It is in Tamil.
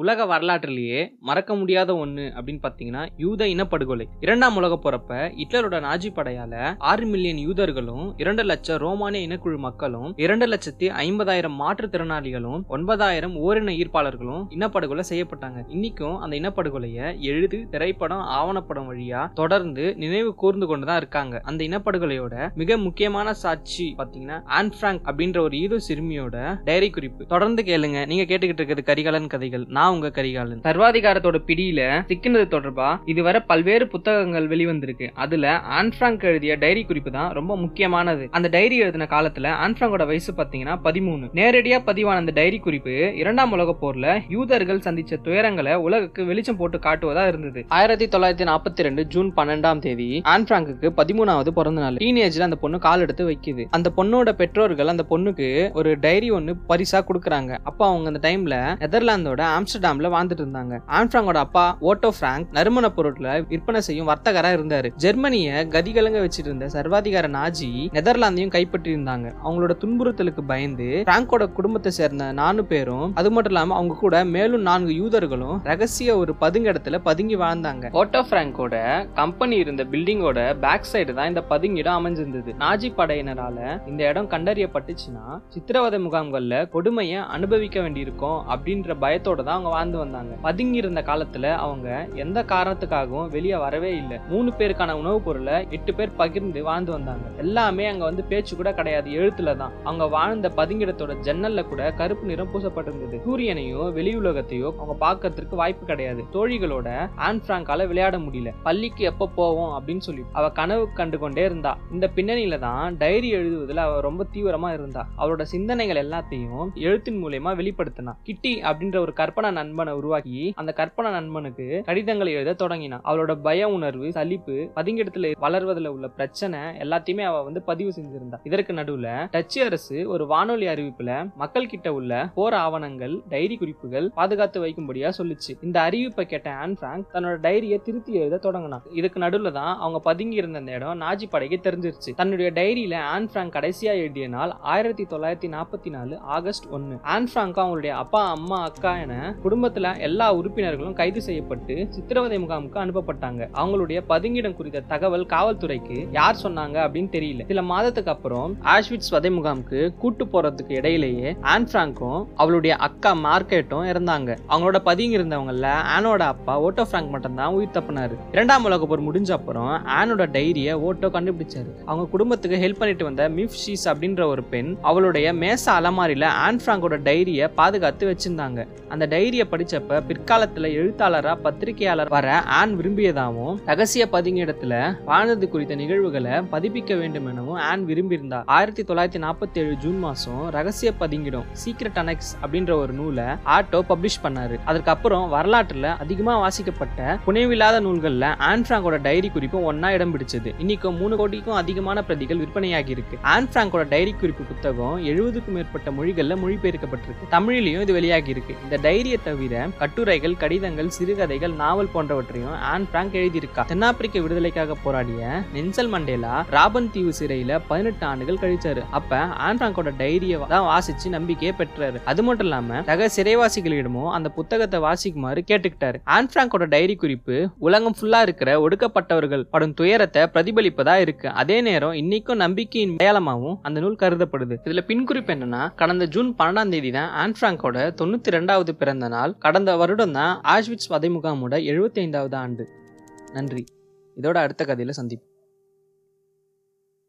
உலக வரலாற்றிலேயே மறக்க முடியாத ஒன்று அப்படின்னு பார்த்தீங்கன்னா யூத இனப்படுகொலை. இரண்டாம் உலக போறப்ப ஹிட்லரோட நாஜி படையால ஆறு மில்லியன் யூதர்களும் இரண்டு லட்சம் ரோமானிய இனக்குழு மக்களும் இரண்டு லட்சத்தி ஐம்பதாயிரம் மாற்றுத்திறனாளிகளும் ஒன்பதாயிரம் ஓரின ஈர்ப்பாளர்களும் இனப்படுகொலை செய்யப்பட்டாங்க. இன்னைக்கும் அந்த இனப்படுகொலையை எழுது திரைப்படம் ஆவணப்படம் வழியா தொடர்ந்து நினைவு கூர்ந்து கொண்டுதான் இருக்காங்க. அந்த இனப்படுகொலையோட மிக முக்கியமான சாட்சி பாத்தீங்கன்னா ஆன் பிராங்க் அப்படின்ற ஒரு ஈரோ சிறுமியோட டைரி குறிப்பு. தொடர்ந்து கேளுங்க. நீங்க கேட்டுக்கிட்டு இருக்கிறது கரிகாலன் கதைகள். நான் உங்க கரிகாலன். சர்வாதிகாரத்தோட பிடியில சிக்கினது தொடர்பா இதுவரை பல்வேறு புத்தகங்கள் வெளிவந்திருக்கு. அதுல ஆன் பிராங்க் எழுதிய டைரி குறிப்பு தான் ரொம்ப முக்கியமானது. அந்த டைரி எழுதின காலத்துல ஆன் பிராங்கோட வயசு பாத்தீங்கன்னா பதிமூணு. நேரடியா பதிவான அந்த டைரி குறிப்பு இரண்டாம் உலக போர்ல யூதர்கள் சந்திச்ச துயரங்களை உலகுக்கு வெளிச்சம் போட்டு காட்டுவதா இருந்தது. ஆயிரத்தி தொள்ளாயிரத்தி நாற்பத்தி ரெண்டு ஜூன் பன்னெண்டாம் தேதி ஆன் பிராங்குக்கு பதிமூணாவது பிறந்த நாள். டீனேஜ்ல அந்த பொண்ணு கால் எடுத்து வைக்குது. அந்த பொண்ணோட பெற்றோர்கள் அந்த பொண்ணுக்கு ஒரு டைரி ஒன்னு பரிசா கொடுக்குறாங்க. அப்போ அவங்க அந்த டைம்ல நெதர்லாந்தோட ஆம்ஸ்டர்டாம்ல வாழ்ந்துட்டு இருந்தாங்க. ஆன் அப்பா ஓட்டோ பிராங்க் நறுமண பொருட்களை விற்பனை செய்யும் வர்த்தகரா இருந்தாரு. ஜெர்மனிய கதிகலங்க வச்சிட்டு இருந்த சர்வாதிகார நாஜி நெதர்லாந்தையும் கைப்பற்றி இருந்தாங்க அவங்களோட துன்புறுத்தலுக்கு பயந்து பிராங்கோட குடும்பத்தை சேர்ந்த நாலு பேரும் அது மட்டும் இல்லாம அவங்க கூட மேலும் நான்கு யூதர்களும் ரகசிய ஒரு பதுங்கிடத்துல பதுங்கி வாழ்ந்தாங்க. ஓட்டோ பிராங்கோட கம்பெனி இருந்த பில்டிங்கோட பேக் சைடு தான் இந்த பதுங்கிடம் அமைஞ்சிருந்தது. நாஜி படையினரால இந்த இடம் கண்டறியப்பட்டுச்சுன்னா சித்திரவதை முகாம்கள்ல கொடுமையை அனுபவிக்க வேண்டியிருக்கும் அப்படின்ற பயத்தோட தான் அவங்க வாழ்ந்து வந்தாங்க. பதுங்கி இருந்த காலத்துல அவங்க எந்த காரணத்துக்காகவும் வெளியே வரவே இல்லை. மூணு பேருக்கான உணவுப் பொருளை எட்டு பேர் பகிர்ந்து வாழ்ந்து வந்தாங்க. எல்லாமே அங்க வந்து பேச்சு கூட கிடையாது. எழுத்துல தான். அவங்க வாழ்ந்த பதுங்கிடத்தோட ஜன்னல்ல கூட கருப்பு நிறம் பூசப்பட்டிருந்தது. சூரியனையோ வெளி உலகத்தையோ அவங்க பார்க்கறதுக்கு வாய்ப்பு கிடையாது. தோழிகளோட ஆன் பிராங்கால விளையாட முடியல. பள்ளிக்கு எப்ப போவோம் அப்படின்னு சொல்லி. அவ கனவு கண்டு கொண்டே இருந்தா. இந்த பின்னணியில தான் டைரி எழுதுவதில் அவ ரொம்ப தீவிரமா இருந்தா. அவளோட சிந்தனைகள் எல்லாத்தையும் எழுத்தின் மூலயமா வெளிப்படுத்தினா. கிட்டி அப்படின்ற ஒரு கற்பனை நண்பனை உருவாக்கி அந்த கற்பனை நண்பனுக்கு கடிதங்களை எழுத தொடங்கினான் அவளோட பய உணர்வு சலிப்பு பதுங்கிடத்துல வளர்வதில் உள்ள பிரச்சனை எல்லாத்தையுமே அவ வந்து பதிவு செஞ்சிருந்தா. இதற்கு நடுவுல டச்சு அரசு ஒரு வானொலி அறிவிப்புல மக்கள் கிட்ட உள்ள போர் ஆவணங்கள் டைரி குறிப்புகள் பாதுகாத்து வைக்கும்படியா சொல்லுச்சு. இந்த அறிவிப்பை கேட்ட ஆன் பிராங்க் தன்னோட டைரியை திருத்தி எழுத தொடங்கினான் இதுக்கு நடுவுல தான் அவங்க பதுங்கி இருந்த அந்த இடம் நாஜி படைக்கு தெரிஞ்சிருச்சு. தன்னுடைய டைரியில ஆன் பிராங்க் கடைசியா எழுதிய நாள் ஆயிரத்தி தொள்ளாயிரத்தி நாற்பத்தி நாலு ஆகஸ்ட் ஒன்னு. ஆன் பிராங்க் அவங்களுடைய அப்பா அம்மா அக்கா என குடும்பத்தில் எல்லா உறுப்பினர்களும் கைது செய்யப்பட்டு சித்திரவதை முகாமுக்கு அனுப்பப்பட்டாங்க. அவங்களுடைய பதுங்கிடம் குறித்த தகவல் காவல்துறைக்கு யார் சொன்னாங்க அப்படின்னு தெரியல. சில மாதத்துக்கு அப்புறம் ஆஷ்விட்ஸ் வதை முகாமுக்கு கூட்டு போறதுக்கு இடையிலேயே ஆன் பிராங்கும் அவளுடைய அக்கா மார்க்கெட்டும் இறந்தாங்க. அவங்களோட பதுங்கி இருந்தவங்கல ஆனோட அப்பா ஓட்டோ பிராங்க் மட்டும் தான் உயிர் தப்பினாரு. இரண்டாம் உலக போர் முடிஞ்ச அப்புறம் ஆனோட டைரியை ஓட்டோ கண்டுபிடிச்சாரு. அவங்க குடும்பத்துக்கு ஹெல்ப் பண்ணிட்டு வந்த மிஃப் ஷீஸ் அப்படின்ற ஒரு பெண் அவளுடைய மேச அலமாரியில ஆன் பிராங்கோட டைரியை பாதுகாத்து வச்சிருந்தாங்க. அந்த டைரி டைரியை படிச்சப்ப பிற்காலத்துல எழுத்தாளரா பத்திரிகையாளர் வர ஆன் விரும்பியதாகவும் ரகசிய பதுங்கிடத்துல வாழ்ந்தது குறித்த நிகழ்வுகளை பதிப்பிக்க வேண்டும் எனவும் ஆன் விரும்பியிருந்தார். ஆயிரத்தி தொள்ளாயிரத்தி நாற்பத்தி ஏழு ஜூன் மாசம் ரகசிய பதுங்கிடும் சீக்ரெட் அனெக்ஸ் அப்படின்ற ஒரு நூலை ஆட்டோ பப்ளிஷ் பண்ணாரு. அதுக்கப்புறம் வரலாற்றுல அதிகமா வாசிக்கப்பட்ட புனைவில்லாத நூல்கள்ல ஆன் பிராங்கோட டைரி குறிப்பும் ஒன்னா இடம் பிடிச்சது. இன்னைக்கு மூணு கோடிக்கும் அதிகமான பிரதிகள் விற்பனையாகி இருக்கு. ஆன் பிராங்கோட டைரி குறிப்பு புத்தகம் எழுபதுக்கும் மேற்பட்ட மொழிகள்ல மொழிபெயர்க்கப்பட்டிருக்கு. தமிழிலையும் இது வெளியாகி இருக்கு. இந்த டைரியை தவிர கட்டுரைகள் கடிதங்கள் சிறுகதைகள் நாவல் போன்றவற்றையும் ஆன் பிராங்க் எழுதியிருக்கா. தென்னாப்பிரிக்க விடுதலைக்காக போராடிய நென்சல் மண்டேலா ராபன் தீவு சிறையில பதினெட்டு ஆண்டுகள் கழிச்சாரு. அப்ப ஆன் பிராங்கோட டைரியை தான் வாசிச்சு நம்பிக்கையை பெற்றாரு. அது மட்டும் இல்லாம சக சிறைவாசிகளிடமும் அந்த புத்தகத்தை வாசிக்குமாறு கேட்டுக்கிட்டாரு. ஆன் பிராங்கோட டைரி குறிப்பு உலகம் ஃபுல்லா இருக்கிற ஒடுக்கப்பட்டவர்கள் படும் துயரத்தை பிரதிபலிப்பதா இருக்கு. அதே நேரம் இன்னைக்கும் நம்பிக்கையின் அடையாளமாகவும் அந்த நூல் கருதப்படுது. இதுல பின்குறிப்பு என்னன்னா கடந்த ஜூன் பன்னெண்டாம் தேதி தான் ஆன் பிராங்கோட தொண்ணூத்தி ரெண்டாவது பிறந்த நாள் கடந்த வருடம் தான் ஆஷ்விட்ஸ் வதைமுகாமோட எழுபத்தி ஐந்தாவது ஆண்டு. நன்றி. இதோட அடுத்த கதையில சந்திப்போம்.